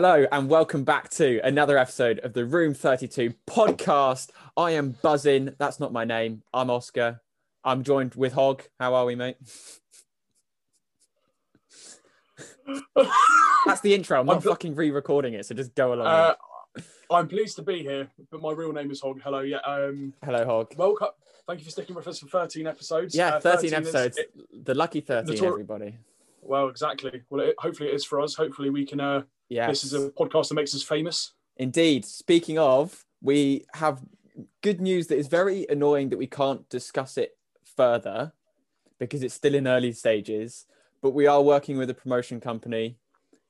Hello and welcome back to another episode of the Room 32 podcast. I am buzzing. That's not my name. I'm Oscar. I'm joined with Hog. How are we, mate? That's the intro. I'm not I'm pl- fucking re-recording it, so just go along. Uh, I'm pleased to be here, but my real name is Hog. Hello, yeah. Um, Hello, Hog. welcome. Thank you for sticking with us for 13 episodes. Yeah, Uh, 13 is- episodes. it- the lucky 13, tor- everybody. well, exactly. Well, it, hopefully it is for us. Hopefully we can. Uh, Yeah. This is a podcast that makes us famous. Indeed. Speaking of, we have good news that is very annoying that we can't discuss it further because it's still in early stages. But we are working with a promotion company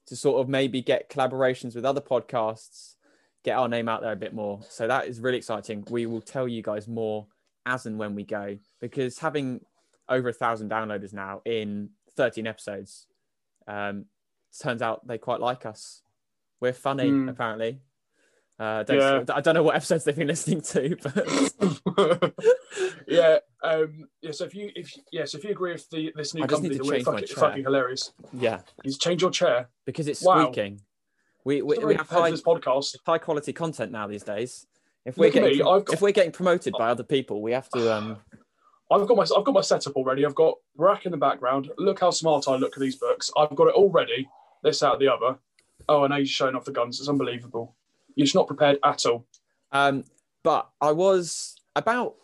to sort of maybe get collaborations with other podcasts, get our name out there a bit more. So that is really exciting. We will tell you guys more as and when we go because having over a thousand downloaders now in 13 episodes um, turns out they quite like us. We're funny, Hmm. apparently. Uh, don't, Yeah. I don't know what episodes they've been listening to, but yeah. Um, yeah. So if you if yes, if you agree with the this new I just company, need to that we're change my fucking, chair. fucking hilarious. yeah, You change your chair. because it's Wow. squeaking. We, we, we have high, this podcast. high quality content now these days. If we're Look getting me, got- if we're getting promoted by other people, we have to um I've got my I've got my setup already. I've got Barack in the background. Look how smart I look at these books. I've got it all ready. This out the other. Oh, and now showing off the guns. It's unbelievable. You're just not prepared at all. Um, but I was about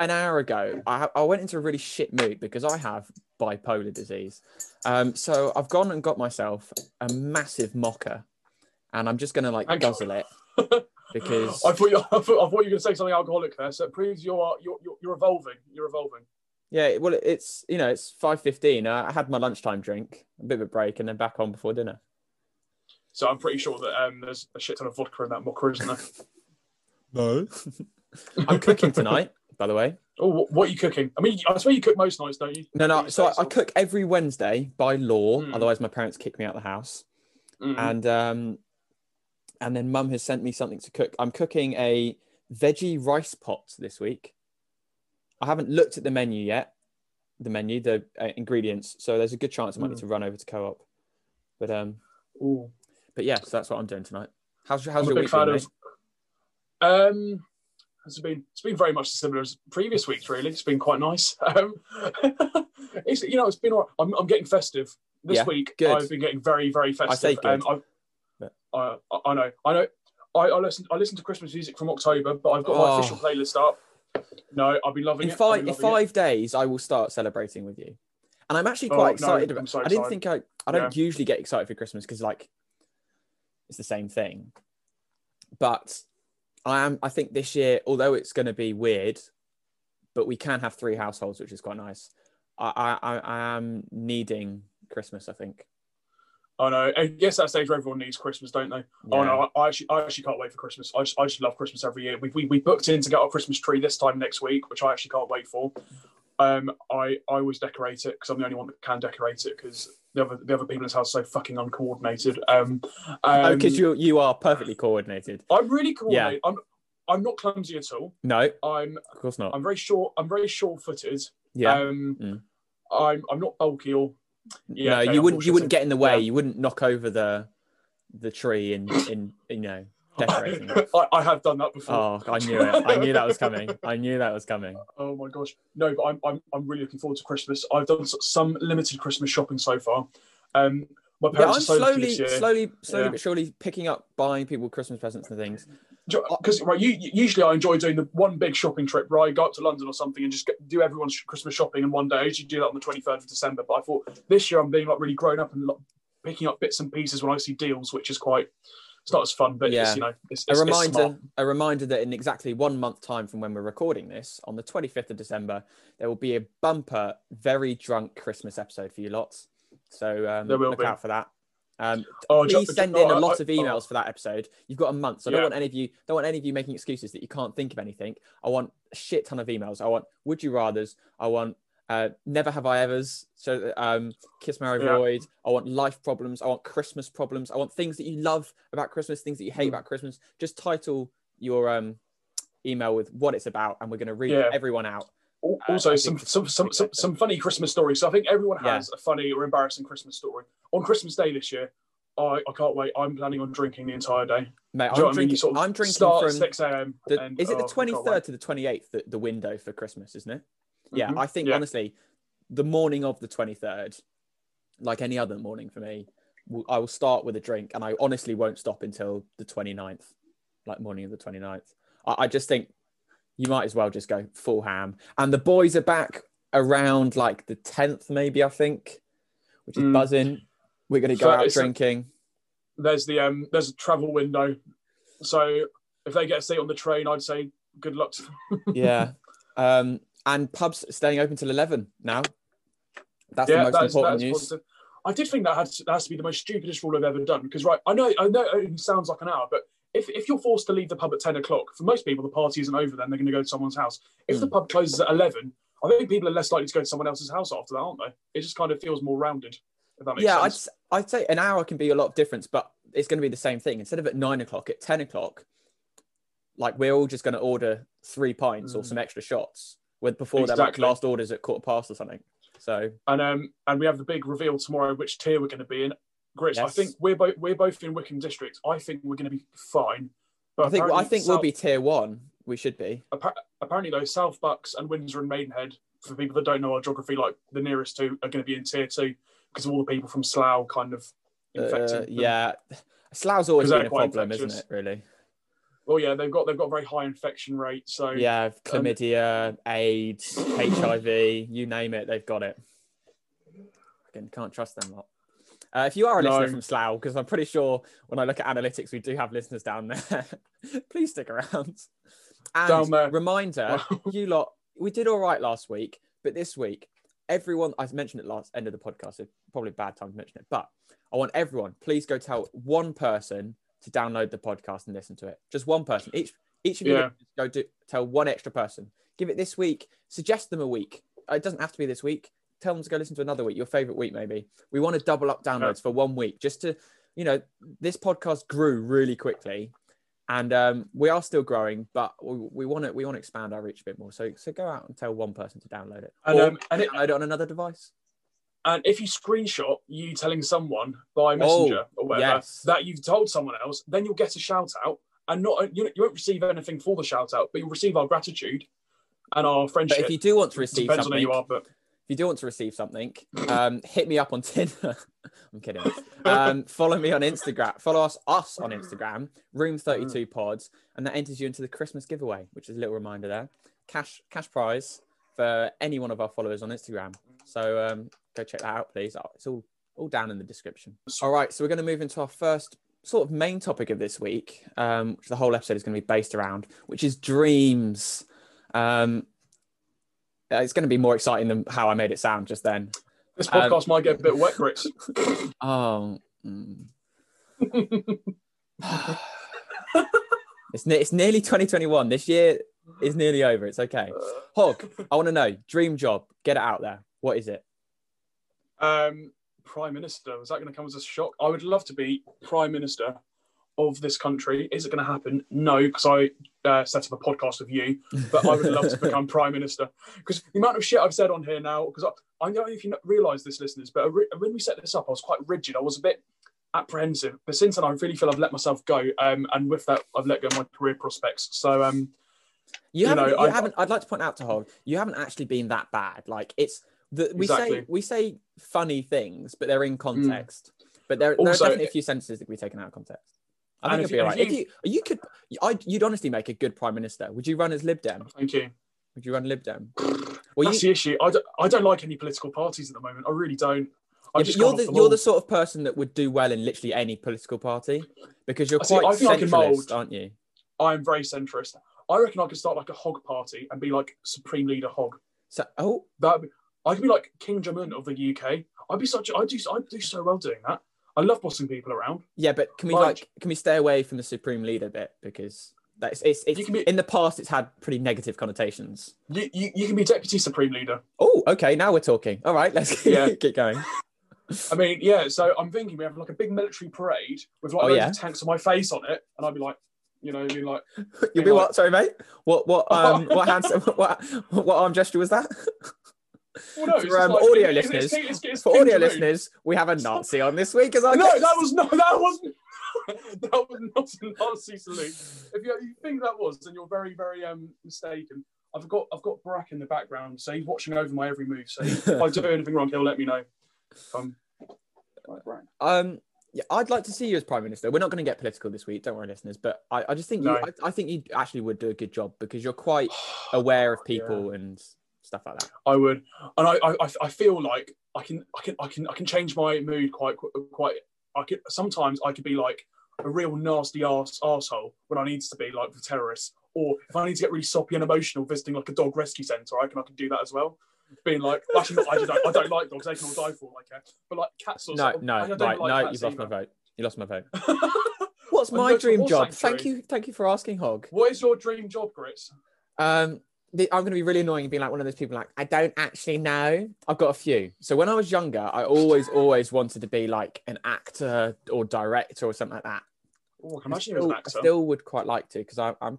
an hour ago. I, I went into a really shit mood because I have bipolar disease. Um, so I've gone and got myself a massive mocha, and I'm just gonna like Thank you. guzzle it because I thought you, I thought, I thought you were going to say something alcoholic there. So it proves you're you're you're, you're evolving. You're evolving. yeah, well, it's you know it's five fifteen. I had my lunchtime drink, a bit of a break, and then back on before dinner. So I'm pretty sure that um, there's a shit ton of vodka in that mocha, isn't there? No, I'm cooking tonight, by the way. oh, what, what are you cooking? I mean, I swear you cook most nights, don't you? No, no. So I, I cook every Wednesday by law. Mm. Otherwise, my parents kick me out of the house. Mhm. and um and then mum has sent me something to cook i'm cooking a veggie rice pot this week i haven't looked at the menu yet the menu the uh, ingredients so there's a good chance i might need Mm. to run over to co-op but um Ooh. but yeah so that's what i'm doing tonight how's, your- how's I'm your week been, of. Um, it's been it's been very much similar as previous weeks. Really, it's been quite nice. Um, it's you know it's been. all right. I'm I'm getting festive this Yeah, week. good. I've been getting very very festive. say good. Um, I, I know I know. I, I listen I listen to Christmas music from October, but I've got Oh. my official playlist up. No, I've been loving in it. I've five in loving it. five days i will start celebrating with you and i'm actually Oh, quite no, excited I'm about so i didn't think i i don't usually get excited for christmas because like it's the same thing but i am i think this year although it's going to be weird but we can have three households which is quite nice i i I am needing christmas i think I know. I guess that stage where everyone needs Christmas, don't they? Oh no, I I actually, I actually can't wait for Christmas. I just, I just love Christmas every year. We, we, we booked in to get our Christmas tree this time next week, which I actually can't wait for. Um, I, I always decorate it because I'm the only one that can decorate it because the other, the other people in this house are so fucking uncoordinated. Um, oh um, because you you are perfectly coordinated I'm really coordinated. Yeah. I'm, I'm not clumsy at all. no I'm, of course not I'm very short. I'm very short-footed. yeah Um, Mm. I'm, I'm not bulky or. Yeah, no you wouldn't you wouldn't get in the way Yeah. you wouldn't knock over the the tree in in you know decorating. I, I have done that before. Oh, I knew it. I knew that was coming. I knew that was coming. Oh my gosh, no! But I'm I'm, I'm really looking forward to Christmas. I've done some limited Christmas shopping so far. Um, my Yeah, parents I'm are so lucky slowly, year slowly, slowly Yeah. but surely picking up buying people Christmas presents and things. Because right, you, usually I enjoy doing the one big shopping trip I go up to London or something and just get, do everyone's Christmas shopping in one day. I usually do that on the 23rd of December. But I thought this year I'm being like really grown up and like, picking up bits and pieces when I see deals, which is quite. It's not as fun, but Yeah. you know it's, A it's, it's reminder, a reminder that in exactly one month time from when we're recording this, on the 25th of December, there will be a bumper, very drunk Christmas episode for you lots. So um, look be. out for that. Um, Oh, please send oh, in a lot of emails for that episode. You've got a month, so I don't Yeah. want any of you don't want any of you making excuses that you can't think of anything. I want a shit ton of emails. I want would you rather's. I want uh, never have I ever's. So um, kiss Mary Yeah. Void. I want life problems. I want Christmas problems. I want things that you love about Christmas, things that you hate Mm. about Christmas. Just title your um, email with what it's about, and we're going to read Yeah. everyone out. Uh, Also, some some some, some some funny Christmas stories. So I think everyone Yeah. has a funny or embarrassing Christmas story. On Christmas Day this year, I, I can't wait. I'm planning on drinking the entire day. Mate, Do you know I'm what I mean? drinking. Sort of I'm drinking start from at 6 a.m. is it oh, the can't 23rd to the 28th the, the window for Christmas, isn't it? Yeah, Mhm. I think Yeah. honestly, the morning of the 23rd, like any other morning for me, I will start with a drink and I honestly won't stop until the 29th, like morning of the 29th. I, I just think you might as well just go full ham. And the boys are back around like the 10th, maybe, I think, which is Mm. buzzing. We're going to go So out drinking. There's the um there's a travel window. So if they get a seat on the train, I'd say good luck. to them. yeah. Um, and pubs staying open till 11 now. That's the most that's, important that's news. positive. I did think that has, that has to be the most stupidest rule I've ever done because right, I know I know it sounds like an hour, but if, if you're forced to leave the pub at 10 o'clock, for most people the party isn't over then, they're going to go to someone's house. If the Mm. pub closes at 11, I think people are less likely to go to someone else's house after that, aren't they? It just kind of feels more rounded, if that makes yeah, I'd, sense. s- I'd say an hour can be a lot of difference, but it's going to be the same thing. Instead of at nine o'clock, at 10 o'clock, like we're all just going to order three pints or Mm. some extra shots with before their like last orders at quarter past or something. So And um and we have the big reveal tomorrow which tier we're going to be in. Grits, I think we're both we're both in Wycombe District. I think we're going to be fine. But I think I think we'll be tier one. We should be. appa- apparently though South Bucks and Windsor and Maidenhead, for people that don't know our geography, like the nearest two are going to be in tier two because of all the people from Slough kind of infecting. Uh, yeah, Slough's always been a problem, isn't it? Really? Well, yeah, they've got they've got a very high infection rate. So Yeah, chlamydia, AIDS, HIV, you name it, they've got it. Again, can't trust them lot. Uh, if you are a No. listener from Slough, because I'm pretty sure when I look at analytics, we do have listeners down there. Please stick around. And Down there. reminder, you lot, we did all right last week, but this week, everyone, I mentioned it last end of the podcast, so probably a bad time to mention it, but I want everyone, please go tell one person to download the podcast and listen to it. Just one person. Each each of you Yeah. go do tell one extra person. Give it this week. Suggest them a week. Uh, It doesn't have to be this week. Tell them to go listen to another week, your favorite week maybe. We want to double up downloads for one week, just to, you know, this podcast grew really quickly, and um, we are still growing, but we want to we want to expand our reach a bit more. So so go out and tell one person to download it, And, um, and it- download it on another device. And if you screenshot you telling someone by messenger or whatever Oh, yes. that you've told someone else, then you'll get a shout out, and not you, you won't receive anything for the shout out, but you'll receive our gratitude and our friendship. But if you do want to receive Depends on something, who you are, but if you do want to receive something, um, hit me up on Tinder. I'm kidding. Um, follow me on Instagram. Follow us us on Instagram, Room Thirty Two Pods, and that enters you into the Christmas giveaway, which is a little reminder there. Cash cash prize for any one of our followers on Instagram. So um, go check that out, please. Oh, It's all all down in the description. All right, so we're going to move into our first sort of main topic of this week, um, which the whole episode is going to be based around, which is dreams. Um, uh, it's going to be more exciting than how I made it sound just then. this Um, podcast might get a bit wet, Grits. Oh. mm. it's, ne- it's nearly 2021. This year is nearly over. It's okay. Hog, I want to know dream job. Get it out there. What is it? Um, Prime Minister, Was that going to come as a shock? I would love to be Prime Minister of this country. Is it going to happen? No, because I uh, set up a podcast with you, but I would love to become Prime Minister. Because the amount of shit I've said on here now, because I, I don't know if you realise this, listeners, but when we set this up, I was quite rigid. I was a bit apprehensive, but since then, I really feel I've let myself go. Um, and with that, I've let go of my career prospects. So, um, You You haven't. know, you I- haven't. I'd like to point out to Hog, you haven't actually been that bad. Like it's the we say we say funny things, but they're in context. But there, there Mm. Are definitely a few sentences that can be taken out of context. I And think if it'll be you- alright. if If you, you could, I, you'd honestly make a good prime minister. Would you run as Lib Dem? thank you. Would you run Lib Dem? Well, That's you, the issue. I don't, I don't like any political parties at the moment. I really don't. I Yeah, just you're gone the you're the sort of person that would do well in literally any political party because you're I see, quite I think I centralist, mould. aren't you? I'm very centrist. I reckon I could start like a hog party and be like supreme leader hog. So, oh, That I could be like Kim Jong Un of the UK. I'd be such. I do. I do so well doing that. I love bossing people around. yeah, but can we Like- like can we stay away from the supreme leader bit because that's it's, it's be- in the past it's had pretty negative connotations. You, you, you can be deputy supreme leader. Oh, okay, now we're talking. All right, let's Yeah. get going. I mean, yeah. So I'm thinking we have like a big military parade with like Oh, yeah. of tanks on my face on it, and I'd be like, you know, be like, You'll be like- what? Sorry, mate. What what um what hands what what arm gesture was that? Well, no, For um, like- audio it's- listeners, it's- it's- it's For audio listeners, we have a Nazi on this week as our No, guest. that was not. That wasn't. that was not a Nazi salute. If you, you think that was, then you're very, very um mistaken. I've got I've got Barack in the background, so he's watching over my every move. So if I do anything wrong, he'll let me know. Um, right. Um, yeah, I'd like to see you as prime minister. We're not going to get political this week, don't worry, listeners. But I, I just think No. you, I, I think you actually would do a good job because you're quite aware of Yeah. people and stuff like that. I would, and I, I, I- feel like I can, I can, I can, I can change my mood quite, quite. I could sometimes I could be like a real nasty ass asshole when I need to be like the terrorist, or if I need to get really soppy and emotional visiting like a dog rescue centre, I can, I can do that as well. Being like, actually, I don't, I don't like dogs; they can all die for all I care. But like cats or No, something, no, I don't right, like no, you've lost my vote. You lost my vote. What's my going to a dream job? Thank you, thank you for asking, Hog. What is your dream job, Grits? Um, I'm going to be really annoying and being like one of those people like I don't actually know. I've got a few. So when I was younger, I always, always wanted to be like an actor or director or something like that. Oh, I can I imagine you as an still, I still would quite like to because I'm I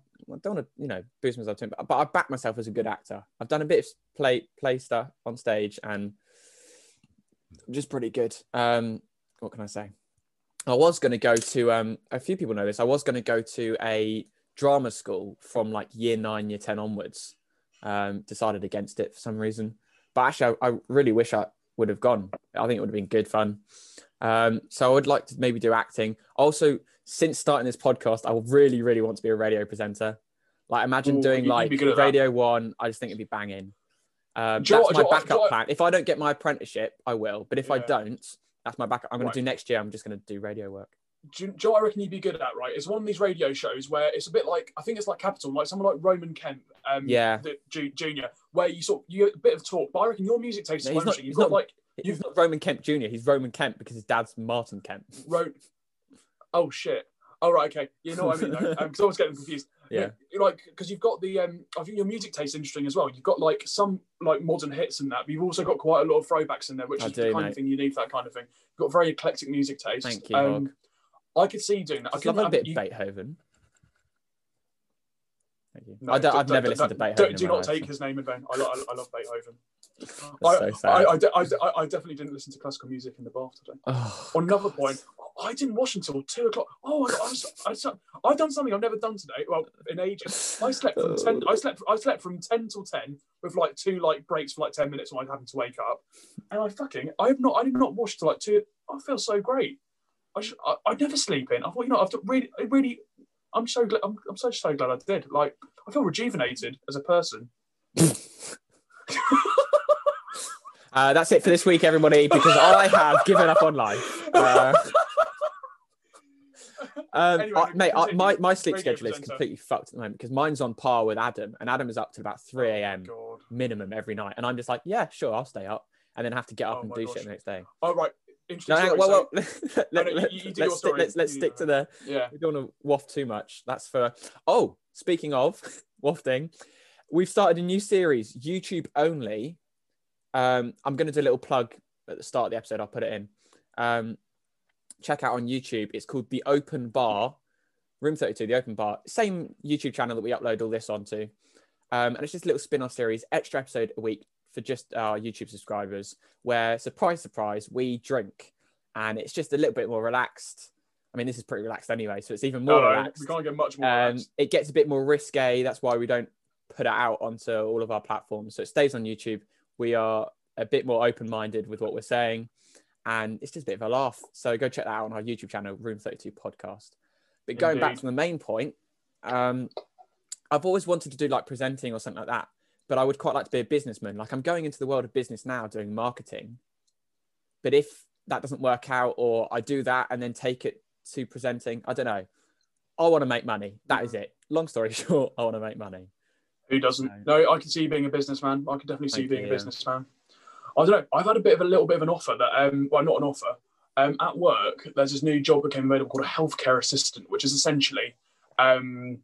don't want to you know boost myself too much, but I back myself as a good actor. I've done a bit of play play stuff on stage and I'm just pretty good. Um, what can I say? I was going to go to um, a few people know this. I was going to go to a drama school from like year nine, year ten onwards. Um, decided against it for some reason, but actually, I, I really wish I would have gone. I think it would have been good fun. Um, so I would like to maybe do acting. Also, since starting this podcast, I really, really want to be a radio presenter. Like, imagine Ooh, doing like at that. Radio One. I just think it'd be banging. Um, that's what- my what- backup plan. If I don't get my apprenticeship, I will. But if I don't, that's my backup. I'm going Right. to do next year. I'm just going to do radio work. Do you, do you know I reckon you'd be good at, right? It's one of these radio shows where it's a bit like I think it's like Capital, like someone like Roman Kemp, um, Yeah. the Ju- Junior, where you sort of, you get a bit of talk. But I reckon your music taste No, is not-. You've he's got not- like He's not Roman Kemp Jr. He's Roman Kemp because his dad's Martin Kemp. wrote. Oh shit! Oh right, okay. You know what I mean? Because I was getting confused. Yeah. You- like because you've got the um, I think your music taste is interesting as well. You've got like some like modern hits and that. But you've also got quite a lot of throwbacks in there, which I is do, the kind mate. of thing you need for that kind of thing. You've got very eclectic music taste. Thank you, Um. I could see you doing that. I could love a bit of you, Beethoven. Thank you. No, I don't, don't- I've never don't- listened to Beethoven. Do not take his name in vain. I, lo- I, I love Beethoven. I, so. I, I, I, definitely didn't listen to classical music in the bath today. Oh, On another God. point, I didn't wash until two o'clock. Oh, I, was, I, was- I've done something I've never done today. Well, in ages. I slept from ten. I slept. I slept from ten till ten with like two like breaks for like ten minutes when I having to wake up. And I fucking. I have not. I did not wash till like two. I feel so great. I should. I, I never sleep in. I thought you know. I've done really. I really. I'm so glad. I'm, I'm so so glad I did. Like I feel rejuvenated as a person. Uh, that's it for this week, everybody, because I have given up on life. Uh, um, Anyway, I- mate, I, my, my sleep schedule is completely fucked at the moment because mine's on par with Adam, and Adam is up to about 3 a.m. Oh, minimum every night. And I'm just like, yeah, sure, I'll stay up, and then have to get up Oh and do gosh. shit the next day. Oh right. No, Interesting. story. well, well, let, no, you- let, you do your us stick, let's, let's stick to the. yeah. We don't want to waft too much. That's for. Oh, speaking of wafting, we've started a new series, YouTube only. Um, I'm going to do a little plug at the start of the episode. I'll put it in. Um, check out on YouTube. It's called The Open Bar, Room 32, The Open Bar. Same YouTube channel that we upload all this onto. Um, and it's just a little spin off series, extra episode a week for just our YouTube subscribers, where, surprise, surprise, we drink. And it's just a little bit more relaxed. I mean, this is pretty relaxed anyway, so it's even more No, relaxed. we can't get much more. Um, it gets a bit more risque. That's why we don't put it out onto all of our platforms. So it stays on YouTube. We are a bit more open minded with what we're saying. And it's just a bit of a laugh. So go check that out on our YouTube channel, Room 32 Podcast. But going back to the main point, um, I've always wanted to do like presenting or something like that. But I would quite like to be a businessman. Like I'm going into the world of business now doing marketing. But if that doesn't work out, or I do that and then take it to presenting, I don't know. I want to make money. That is it. Long story short, I want to make money. Who doesn't? No, I can see you being a businessman. I can definitely see you being you, a businessman. I don't know. I've had a bit of a little bit of an offer that, um, well, not an offer. Um, at work, there's this new job that came available called a healthcare assistant, which is essentially um,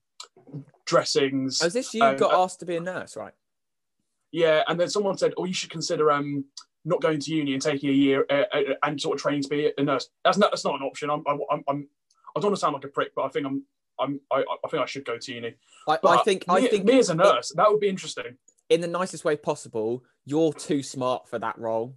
dressings. Oh, is this you Um, got uh, asked to be a nurse, right? Yeah, and then someone said, "Oh, you should consider um not going to uni and taking a year uh, uh, and sort of training to be a nurse." That's not that's not an option. I'm I'm, I'm, I'm I don't want to sound like a prick, but I think I'm I'm I, I think I should go to uni. I, But I think I me, think me as a nurse, that would be interesting. in the nicest way possible, you're too smart for that role.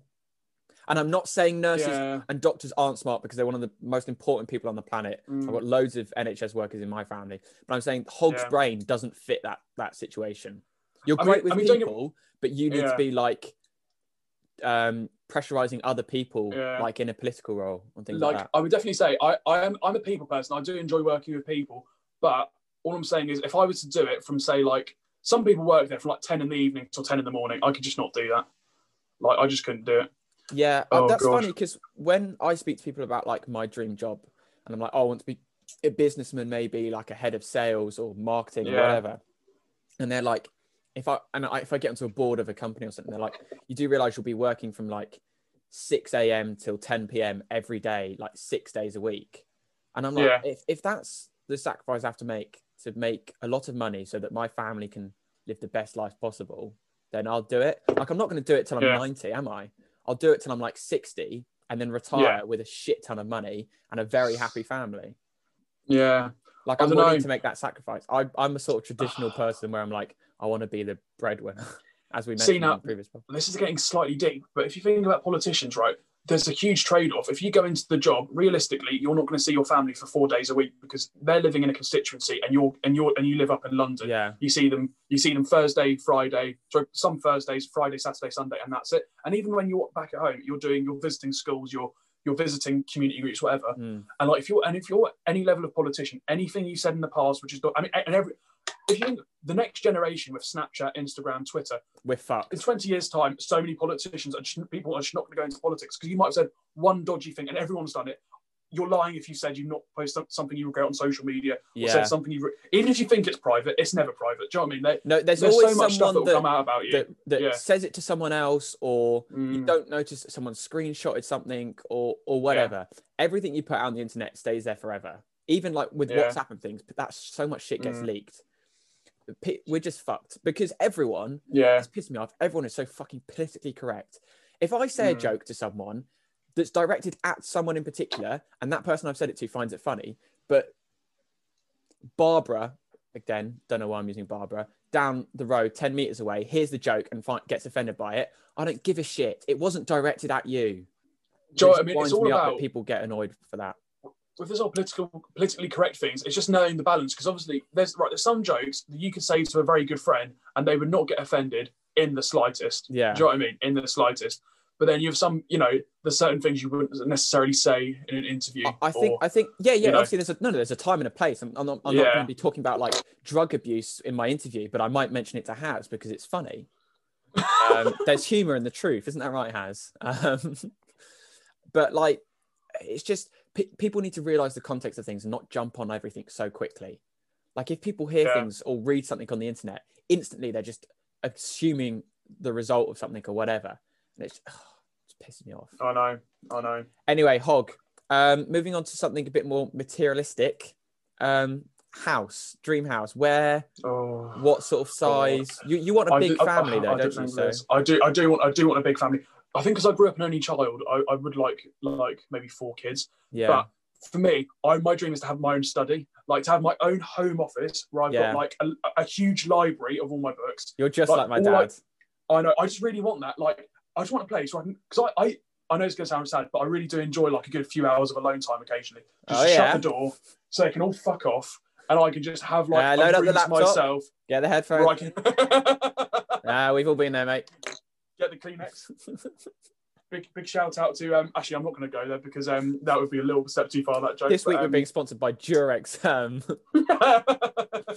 And I'm not saying nurses Yeah. and doctors aren't smart because they're one of the most important people on the planet. Mm. I've got loads of NHS workers in my family, but I'm saying Hog's Yeah. brain doesn't fit that that situation. You're I mean- great with I mean, don't get- people, but you need to be like um pressurizing other people Yeah. like in a political role and things like, like that. I would definitely say I, I am I'm a people person. I do enjoy working with people, but all I'm saying is if I was to do it from say like some people work there from like ten in the evening till ten in the morning, I could just not do that. Like I just couldn't do it. Yeah, uh, Oh, that's gosh. funny because when I speak to people about like my dream job, and I'm like, oh, I want to be a businessman, maybe like a head of sales or marketing or whatever, and they're like, if I and I, if I get onto a board of a company or something, they're like, you do realize you'll be working from like 6 a.m. till 10 p.m. every day, like six days a week, and I'm like, Yeah. if if that's the sacrifice I have to make to make a lot of money so that my family can live the best life possible, then I'll do it. Like I'm not going to do it till I'm Yeah. 90, am I? I'll do it till I'm like 60 and then retire Yeah. with a shit ton of money and a very happy family. Yeah. Like I'm willing to make that sacrifice. I, I'm a sort of traditional person where I'm like, I want to be the breadwinner, as we mentioned See, in the previous podcast. This is getting slightly deep, but if you think about politicians, right, there's a huge trade-off. If you go into the job, realistically, you're not going to see your family for four days a week because they're living in a constituency and you're and you're and you live up in London. Yeah, You see them. You see them Thursday, Friday. Some Thursdays, Friday, Saturday, Sunday, and that's it. And even when you're back at home, you're doing, you're visiting schools, you're you're visiting community groups, whatever. Mm. And like if you're and if you're any level of politician, anything you said in the past, which is I mean, and every if you think the next generation with Snapchat, Instagram, Twitter, we're fucked. in 20 years' time, so many politicians and people are just not going to go into politics because you might have said one dodgy thing and everyone's done it. You're lying if you said you've not posted something you regret on social media or Yeah. said something you re- even if you think it's private, it's never private. Do you know what I mean? They, No, there's, there's always so much stuff that someone will come that, out about you. that, that Yeah. says it to someone else or you Mm. don't notice that someone screenshotted something or or whatever. Everything you put out on the internet stays there forever. Even like with Yeah. WhatsApp and things, but that's so much shit gets Mm. leaked. We're just fucked because everyone yeah, it's pissed me off. Everyone is so fucking politically correct. If I say a Mm. joke to someone that's directed at someone in particular, and that person I've said it to finds it funny, but Barbara, again, don't know why I'm using Barbara, down the road, 10 meters away, hears the joke and fi- gets offended by it, I don't give a shit. It wasn't directed at you. Do you know what It I mean? It's all me up about that people get annoyed for that. With this whole political politically correct things, it's just knowing the balance because obviously there's right there's some jokes that you could say to a very good friend and they would not get offended in the slightest. Yeah. Do you know what I mean? In the slightest. But then you have some, you know, there's certain things you wouldn't necessarily say in an interview. I- I think, or- I think, yeah, yeah. you know. Obviously, there's a no, no, there's a time and a place. I'm, I'm not, I'm not going to be talking about like drug abuse in my interview, but I might mention it to Haz because it's funny. Um, there's humor in the truth, isn't that right, Haz? Um, but like, it's just pe- people need to realize the context of things and not jump on everything so quickly. Like, if people hear Yeah. things or read something on the internet, instantly they're just assuming the result of something or whatever, and it's, it's pissing me off. I know, I know. Anyway, Hog. Um, moving on to something a bit more materialistic. Um, house, dream house. Where? Oh. What sort of size? You you want a big do- family I, though, I don't you? So this. I do. I do want. I do want a big family. I think because I grew up an only child, I, I would like like maybe four kids. yeah, But for me, I, my dream is to have my own study, like to have my own home office where I've Yeah. got like a, a huge library of all my books. you're just like, like my dad. I know. I just really want that. Like, I just want a place where I can, because I, I, I know it's going to sound sad, but I really do enjoy like a good few hours of alone time occasionally. Just Oh, yeah? shut the door so they can all fuck off, and I can just have like a load up the laptop. myself Get the headphones. I can Ah, we've all been there, mate. Get the Kleenex. Big big shout out to um. Actually, I'm not going to go there because um that would be a little step too far. That joke. This but, week we're um, being sponsored by Durex. Um,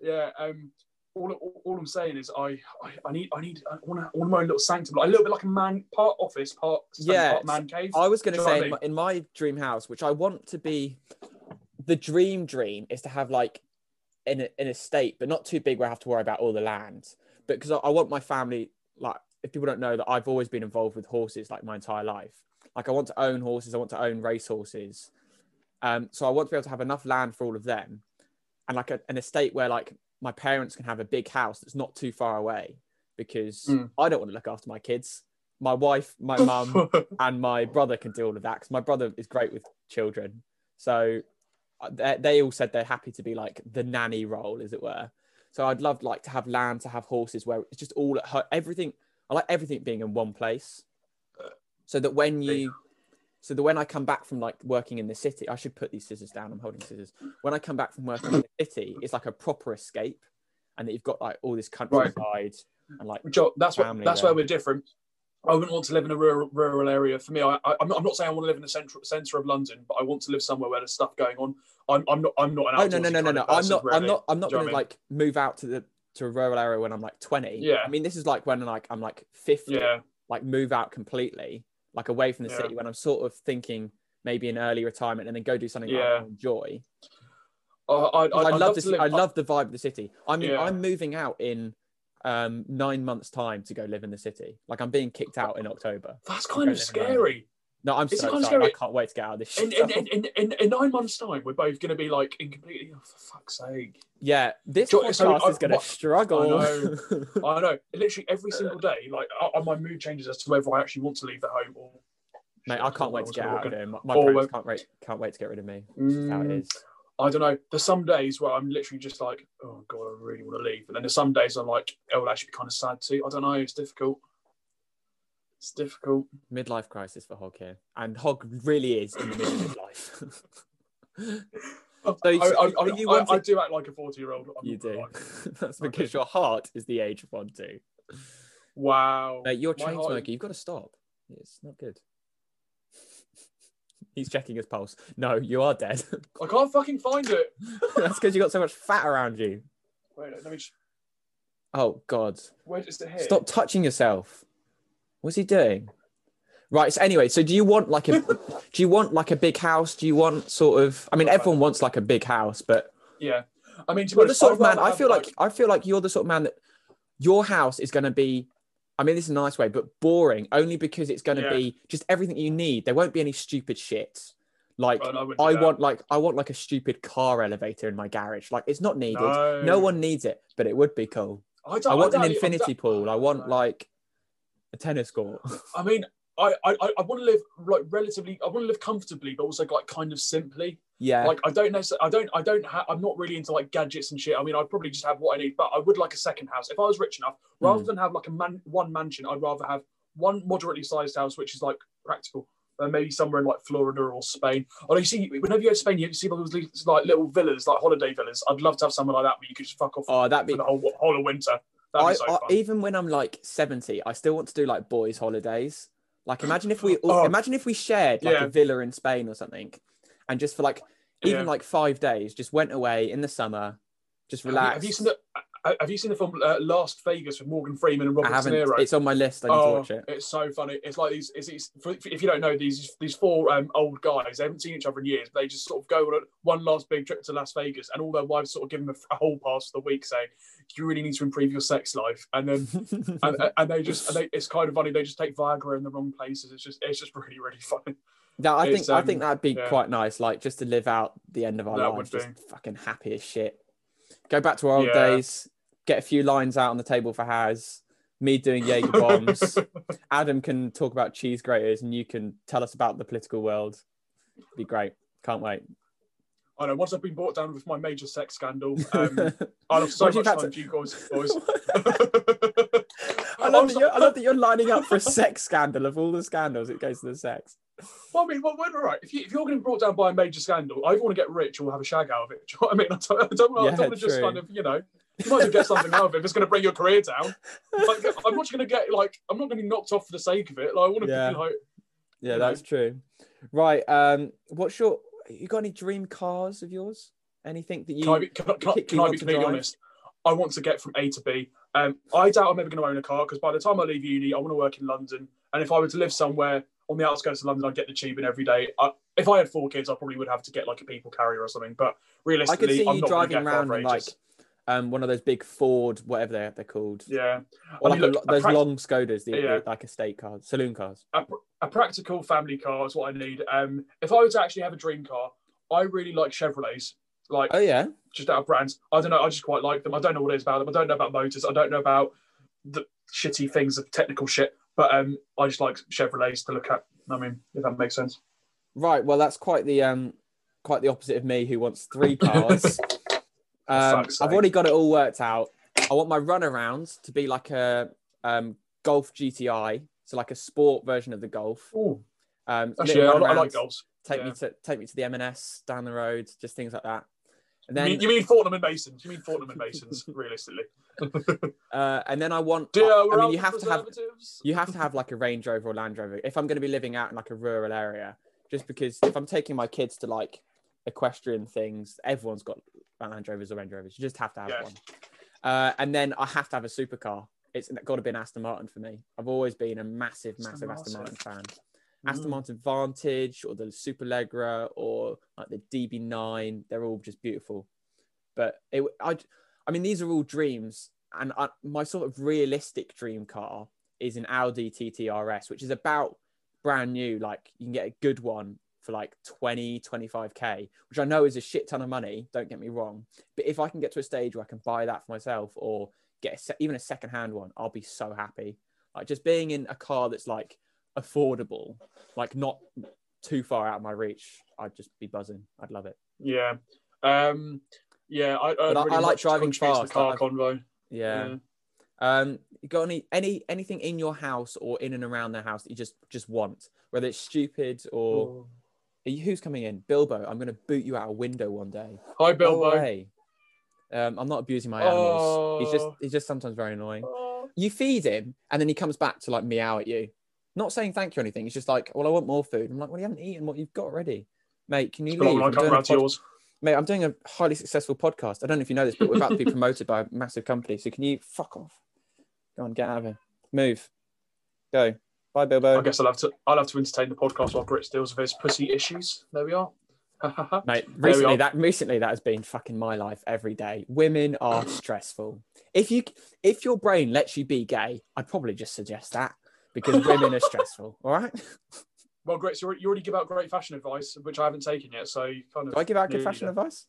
yeah. Um. All, all, all I'm saying is I, I, I need I need I want to I want my own little sanctum, like a little bit like a man part office, part Yeah, part man cave. I was going to Do you know say in my, in my dream house, which I want to be, the dream dream is to have like an, an estate, but not too big where I have to worry about all the land. But because I, I want my family, like, if people don't know that I've always been involved with horses like my entire life. Like, I want to own horses, I want to own race horses. Um, so I want to be able to have enough land for all of them and like a, an estate where like my parents can have a big house that's not too far away because Mm. I don't want to look after my kids. My wife, my mum, and my brother can do all of that because my brother is great with children. So uh, they, they all said they're happy to be like the nanny role, as it were. So I'd love like to have land, to have horses, where it's just all at everything. I like everything being in one place, so that when you, so that when I come back from like working in the city, I should put these scissors down. I'm holding scissors. When I come back from working in the city, it's like a proper escape, and that you've got like all this countryside and like Joe, that's what family that's there. where we're different. I wouldn't want to live in a rural, rural area. For me, I, I'm, not, I'm not saying I want to live in the centre centre of London, but I want to live somewhere where there's stuff going on. I'm, I'm not I'm not an Oh no no outdoorsy no no kind no! of I'm not I'm not I'm not going to like move out to the to a rural area when I'm like 20. Yeah. I mean, this is like when like I'm like 50, Yeah, like move out completely, like away from the Yeah. city when I'm sort of thinking maybe an early retirement and then go do something Yeah. I enjoy. I, I, I, I'd love the live- I love the vibe of the city. I mean, Yeah. I'm moving out in um nine months time to go live in the city. Like I'm being kicked out in October. That's kind of live in London. scary. No, I'm so excited. I can't wait to get out of this In, shit. in, in, in, in nine months' time, we're both going to be like in completely. Oh, for fuck's sake! yeah, this Jo- podcast is going to struggle. I know. I know. Literally every single day, like my mood changes as to whether I actually want to leave the home or. Mate, I can't wait to get out of here. My, parents can't wait, can't wait to get rid of me. That's how it Mm. I don't know. There's some days where I'm literally just like, oh god, I really want to leave. And then there's some days I'm like, it will actually be kind of sad too. I don't know. It's difficult. It's difficult. Midlife crisis for Hog here, and Hog really is in the middle of life. I, So you- I, I, you I- I do act like a 40 year old. you do. That's because your heart is the age of one too. Wow. Mate, you're a chain smoker. You've got to stop. It's not good. He's checking his pulse. No, you are dead. I can't fucking find it. That's because you got so much fat around you. Wait, let me. Oh God! where is it here? Stop touching yourself. What's he doing? Right. So anyway, so do you want like a do you want like a big house? Do you want sort of? I mean, everyone wants like a big house, but Yeah. I mean, you're the sort of man. I feel like I feel like you're the sort of man that your house is going to be. I mean, this is a nice way, but boring only because it's going to Yeah. be just everything you need. There won't be any stupid shit. Like no, I I want like I want like a stupid car elevator in my garage. Like it's not needed. No. No one needs it, but it would be cool. I, I want an don't- infinity I pool. I want like a tennis court. I mean, I, I, I- want to live like relatively. I want to live comfortably, but also like kind of simply. yeah. Like I don't necessarily. I don't. I don't have. I'm not really into like gadgets and shit. I mean, I'd probably just have what I need, but I would like a second house if I was rich enough. Rather Hmm. than have like a man one mansion, I'd rather have one moderately sized house, which is like practical. Uh, maybe somewhere in like Florida or Spain. Or you see, whenever you go to Spain, you see all those like little villas, like holiday villas. I'd love to have somewhere like that where you could just fuck off oh, that'd for be. the whole whole of winter. I, so I, even when I'm like 70, I still want to do like boys' holidays. Like, imagine if we all, Oh. imagine if we shared like Yeah. a villa in Spain or something, and just for like even Yeah. like five days, just went away in the summer, just Have you- Have you, seen the Have you seen the film uh, Last Vegas with Morgan Freeman and I Robert haven't. De Niro? It's on my list. I need to oh, watch it. it's so funny. It's like these. It's for- If you don't know these, these four um, old guys, they haven't seen each other in years. But they just sort of go on a- one last big trip to Las Vegas, and all their wives sort of give them a, a whole pass for the week, saying, "You really need to improve your sex life." And then, and, and they just, and they, it's kind of funny. They just take Viagra in the wrong places. It's just, it's just really, really funny. No, I think It's, I um, think that'd be yeah. quite nice, like just to live out the end of our That lives, just fucking happy as shit. Go back to our old Yeah. days, get a few lines out on the table for Haz, me doing Jaeger bombs. Adam can talk about cheese graters, and you can tell us about the political world. be great. Can't wait. I know. Once I've been brought down with my major sex scandal, um, I'll have so much time to- you guys. boys. I love, that you're, I love that you're lining up for a sex scandal of all the scandals. It goes to the sex. Well, I mean, well, all right. If, you, if you're going to be brought down by a major scandal, I either want to get rich or have a shag out of it. Do you know what I mean? I don't, I don't, I don't want to just kind of, you know, you might as well get something out of it if it's going to bring your career down. Like, I'm not going to get, like, I'm not going to be knocked off for the sake of it. Like, I want to Yeah. be, like, Yeah, You know. that's true. Right. Um, what's your? You got any dream cars of yours? Anything that you? can I be, can, can, can I want be to completely honest? I want to get from A to B. Um, I doubt I'm ever going to own a car because by the time I leave uni, I want to work in London. And if I were to live somewhere on the outskirts of London, I'd get the tube in every day. I, if I had four kids, I probably would have to get like a people carrier or something. But I realistically, could see I'm you not gonna driving around in like. Um one of those big Ford, whatever they're they're called, Yeah. or I like mean, a look, lo- those a prac- long Skodas, the, Yeah. like estate cars, saloon cars. a, pr- a practical family car is what I need. Um, if I were to actually have a dream car, I really like Chevrolets. Like Oh yeah, just out of brands. I don't know. I just quite like them. I don't know what it is about them. I don't know about motors. I don't know about the shitty things of technical shit. But um, I just like Chevrolets to look at. I mean, if that makes sense. right. Well, that's quite the um quite the opposite of me, who wants three cars. Um, I've already got it all worked out. I want my runarounds to be like a um, Golf GTI, so like a sport version of the Golf. Ooh, Um, actually, yeah, I, I like goals. Take me to take me to the M&S down the road, just things like that. And You mean, you mean Fortnum and Masons? You mean Fortnum and Masons? realistically, uh, and then I want. dear, I, we're I mean, you have to have you have to have like a Range Rover or Land Rover if I'm going to be living out in like a rural area. Just because if I'm taking my kids to like equestrian things, everyone's got Land Rovers or Range Rovers. You just have to have Yeah. one. Uh, and then I have to have a supercar. It's got to be an Aston Martin for me. I've always been a massive, massive Aston Martin fan. Aston Mm. Martin Vantage or the Superleggera or like the DB9, they're all just beautiful. But it, I, I mean, these are all dreams, and I, my sort of realistic dream car is an Audi TT RS, which is about brand new. Like you can get a good one for like 20, 25k, which I know is a shit ton of money. Don't get me wrong, but if I can get to a stage where I can buy that for myself or get a se- even a second hand one, I'll be so happy. Like just being in a car that's like affordable, like not too far out of my reach, I'd just be buzzing. I'd love it. Yeah, um, yeah. I, I- I like driving The fast. car I- convo. Yeah. Yeah. Um, you got any any anything in your house or in and around the house that you just just want, whether it's stupid or Oh. You- who's coming in? Bilbo. I'm going to boot you out a window one day. Hi, Bilbo. Um, I'm not abusing my animals. He's just Oh. he's just sometimes very annoying. Oh. You feed him and then he comes back to like meow at you. Not saying thank you or anything. He's just like, well, I want more food. I'm like, well, you haven't eaten what you've got already, mate. Can you leave? I I'm come doing a pod- yours. Mate, I'm doing a highly successful podcast. I don't know if you know this, but we're about to be promoted by a massive company. So can you fuck off? Go on, get out of here. Move. Go. Bye, Bilbo. I guess I'll have to. I'll have to entertain the podcast while Brits deals with his pussy issues. There we are. Mate, recently that recently that has been fucking my life every day. Women are stressful. If you if your brain lets you be gay, I'd probably just suggest that because women are stressful. All right. well, Grits, you already, you already give out great fashion advice, which I haven't taken yet. So you kind of. Do I give out good fashion there. advice?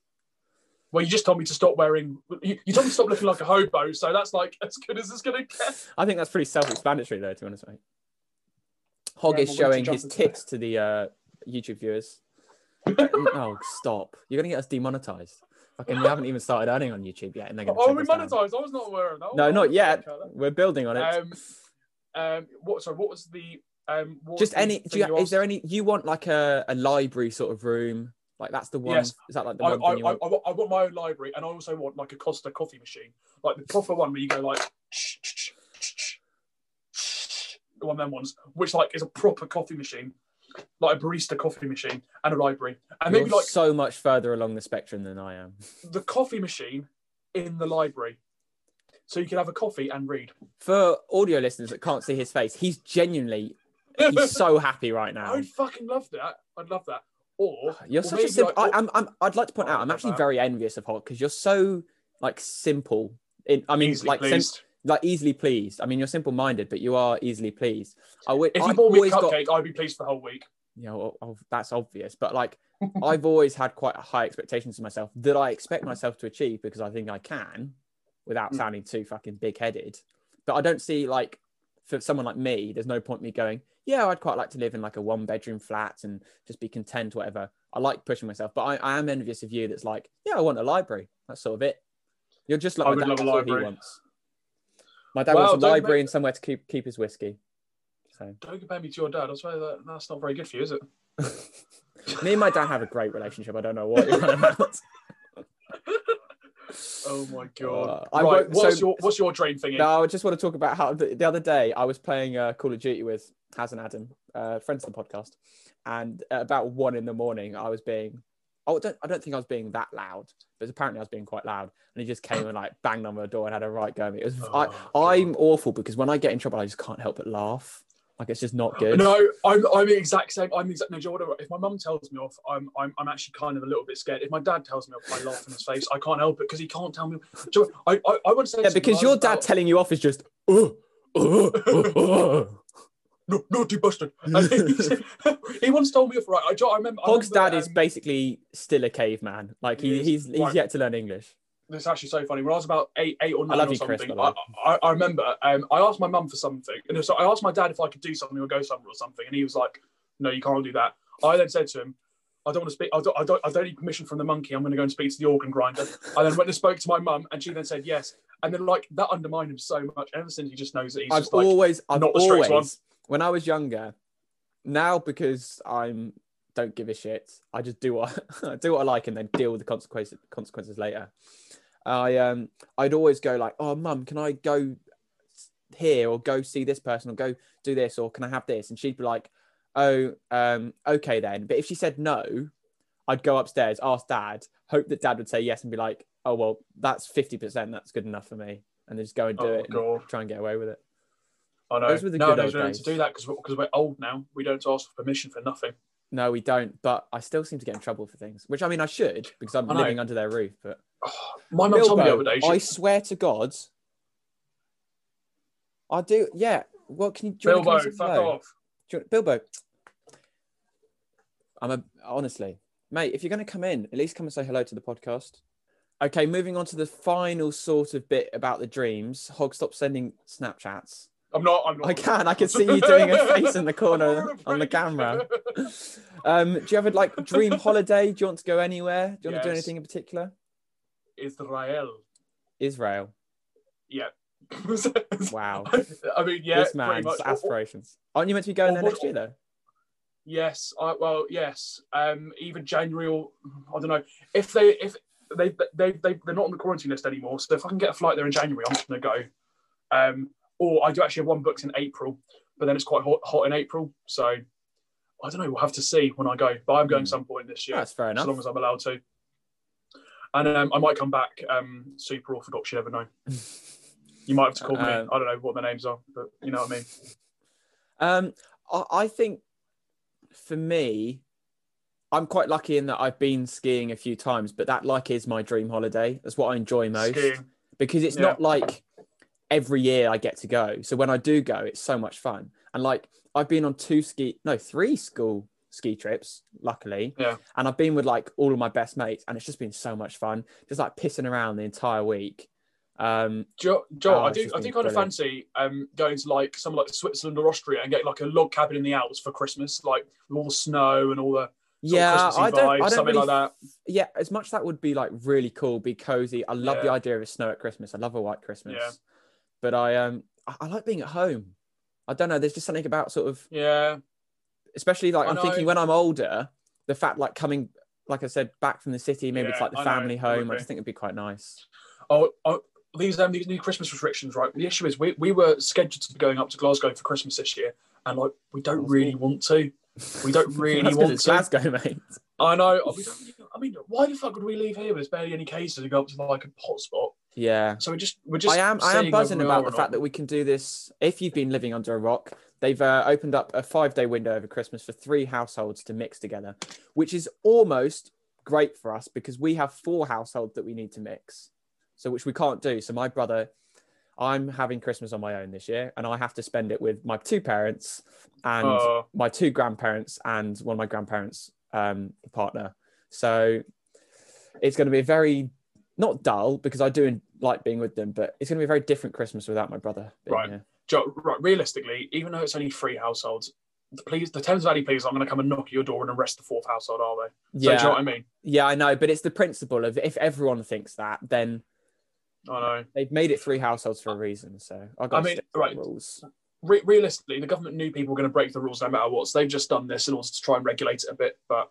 Well, you just told me to stop wearing. You, you told me to stop looking like a hobo. So that's like as good as it's gonna get. I think that's pretty self-explanatory, though. To be honest, mate. Hog Yeah, is showing his Johnson- tits to the uh, YouTube viewers. oh, stop! You're gonna get us demonetized. Fucking, we haven't even started earning on YouTube yet, and they're gonna. Oh, take we us down. I was not aware of that. No, not yet. We're building on it. Um, um, what? Sorry, what was the um? What was Just the any. Do thing you, is there any? You want like a, a library sort of room? Like that's the one. Yes. Is that like the I, one I, thing you I, want? I want- I want my own library, and I also want like a Costa coffee machine, like the proper one where you go like one of them ones, which like is a proper coffee machine, like a barista coffee machine, and a library, and You're maybe like so much further along the spectrum than I am. the coffee machine in the library, so you can have a coffee and read. For audio listeners that can't see his face, he's genuinely he's so happy right now. I'd fucking love that. I'd love that. Or You're or such a simple. like, I, I'm, I'm. I'd like to point out, I'm actually that. very envious of Hog because you're so like simple. In, I mean, like sim- pleased. Like easily pleased. I mean, you're simple-minded, but you are easily pleased. I would. if you bought me a always got. cupcake, I'd be pleased for the whole week. you know, oh, that's obvious. But like, I've always had quite high expectations of myself that I expect myself to achieve because I think I can, without Mm. sounding too fucking big-headed. But I don't see like for someone like me, there's no point me going, yeah, I'd quite like to live in like a one-bedroom flat and just be content, whatever. I like pushing myself, but I, I am envious of you. That's like, yeah, I want a library. That's sort of it. You're just like I would love a all he library. wants. My dad Well, wants a library make- and somewhere to keep keep his whiskey. So. Don't compare me to your dad. I swear that that's not very good for you, is it? Me and my dad have a great relationship. I don't know what you're on about. Oh my god! Uh, right, what's so- your what's your dream thing? No, I just want to talk about how the, the other day I was playing uh, Call of Duty with Haz and Adam, uh, friends of the podcast, and at about one in the morning I was being, oh, I don't, I don't think I was being that loud, but apparently I was being quite loud, and he just came and like banged on my door and had a right go at me. It was, oh, I, Oh, I'm awful because when I get in trouble, I just can't help but laugh. Like it's just not good. No, I'm I'm the exact same. I'm the exact. No, you know? If my mum tells me off, I'm I'm I'm actually kind of a little bit scared. If my dad tells me off, I laugh in his face. I can't help it because he can't tell me. You know, I I, I would say Yeah, because your dad about- telling you off is just, oh, oh, oh, oh. No, naughty bastard. He, once told me off. Right, I, do you know, I remember. I Hog's remember, dad is um, basically still a caveman. Like He he, he's he's Right. yet to learn English. It's actually so funny. When I was about eight, eight or nine or you, something, the I, I, I remember um, I asked my mum for something, and so I asked my dad if I could do something or go somewhere or something, and he was like, "No, you can't do that." I then said to him, I don't want to speak. I don't, I don't. I don't need permission from the monkey. I'm going to go and speak to the organ grinder. I then went and spoke to my mum, and she then said yes. And then like that undermined him so much. Ever since he just knows that he's I've just like I've not always, when I was younger, now because I'm don't give a shit, I just do what I do what I like and then deal with the consequences consequences later. I um I'd always go like, oh mum, can I go here or go see this person or go do this or can I have this? And she'd be like, oh um okay then. But if she said no, I'd go upstairs, ask dad, hope that dad would say yes and be like, oh well, that's fifty percent, that's good enough for me, and then just go and do Oh, it and try and get away with it. Oh, I know. Those were the good Nowadays old don't to do that because because we're old now. We don't ask for permission for nothing. No, we don't. But I still seem to get in trouble for things, which I mean I should because I'm living under their roof. But My mum told me the other day. She, I swear to God, I do. Yeah. What can you? Do Bilbo, fuck hello? off. You- Bilbo. I'm a honestly, mate. If you're going to come in, at least come and say hello to the podcast. Okay, moving on to the final sort of bit about the dreams. Hog, stop sending Snapchats. I'm not. I'm not. I can. I can see you doing a face in the corner on the camera. Um, do you have a like dream holiday? Do you want to go anywhere? Do you want to do anything in particular? Israel. Israel. Yeah. Wow. I mean, yeah. this man's much. aspirations. Aren't you meant to be going or there next year though? Yes, I, well, yes. Um, even January or I don't know if they if they they they they're not on the quarantine list anymore. So if I can get a flight there in January, I'm just gonna go. Um, or I do actually have one booked in April, but then it's quite hot, hot in April. So I don't know. We'll have to see when I go. But I'm going Hmm. some point this year, That's fair enough. as long as I'm allowed to. And um, I might come back um, super orthodox. You never know. You might have to call me. Um, I don't know what the names are, but you know what I mean. Um, I, I think for me, I'm quite lucky in that I've been skiing a few times, but that like is my dream holiday. That's what I enjoy most Skiing. because it's Yeah. not like every year I get to go. So when I do go, it's so much fun. And like I've been on two ski, no, three school ski trips, luckily. Yeah. And I've been with like all of my best mates, and it's just been so much fun. Just like pissing around the entire week. Um, Joe, Joe Oh, I it's do, I do kind of fancy um, going to like somewhere like Switzerland or Austria and getting like a log cabin in the Alps for Christmas, like with all the snow and all the yeah, I don't, vibes, I don't something really like that. yeah, as much that would be like really cool, be cozy. I love the idea of a snow at Christmas. I love a white Christmas. Yeah. But I um I, I like being at home. I don't know. There's just something about sort of, Yeah, especially like I I'm thinking when I'm older, the fact like coming, like I said, back from the city, maybe it's like the I family it home. I just think it'd be quite nice. Oh, oh these um, these new Christmas restrictions, right? The issue is we, we were scheduled to be going up to Glasgow for Christmas this year, and like we don't really want to. We don't really want to. Glasgow, mate. I know. We don't, really- I mean, why the fuck would we leave here? There's barely any cases to go up to like a hotspot. Yeah. So we just we're just. I am I am buzzing whether we are about the fact that we can do this. If you've been living under a rock, they've uh, opened up a five day window over Christmas for three households to mix together, which is almost great for us because we have four households that we need to mix, so which we can't do. So my brother, I'm having Christmas on my own this year, and I have to spend it with my two parents and my two grandparents and one of my grandparents' um, partner. So it's going to be a very not dull because I do like being with them, but it's going to be a very different Christmas without my brother. Right. here. Right, realistically, even though it's only three households, the please the Thames Valley please, I'm going to come and knock at your door and arrest the fourth household, are they? So, Yeah, do you know what I mean? yeah, I know, but it's the principle of if everyone thinks that, then I know. they've made it three households for a reason. So I got I mean, right. rules. Re- realistically, the government knew people were going to break the rules no matter what. So they've just done this in order to try and regulate it a bit. But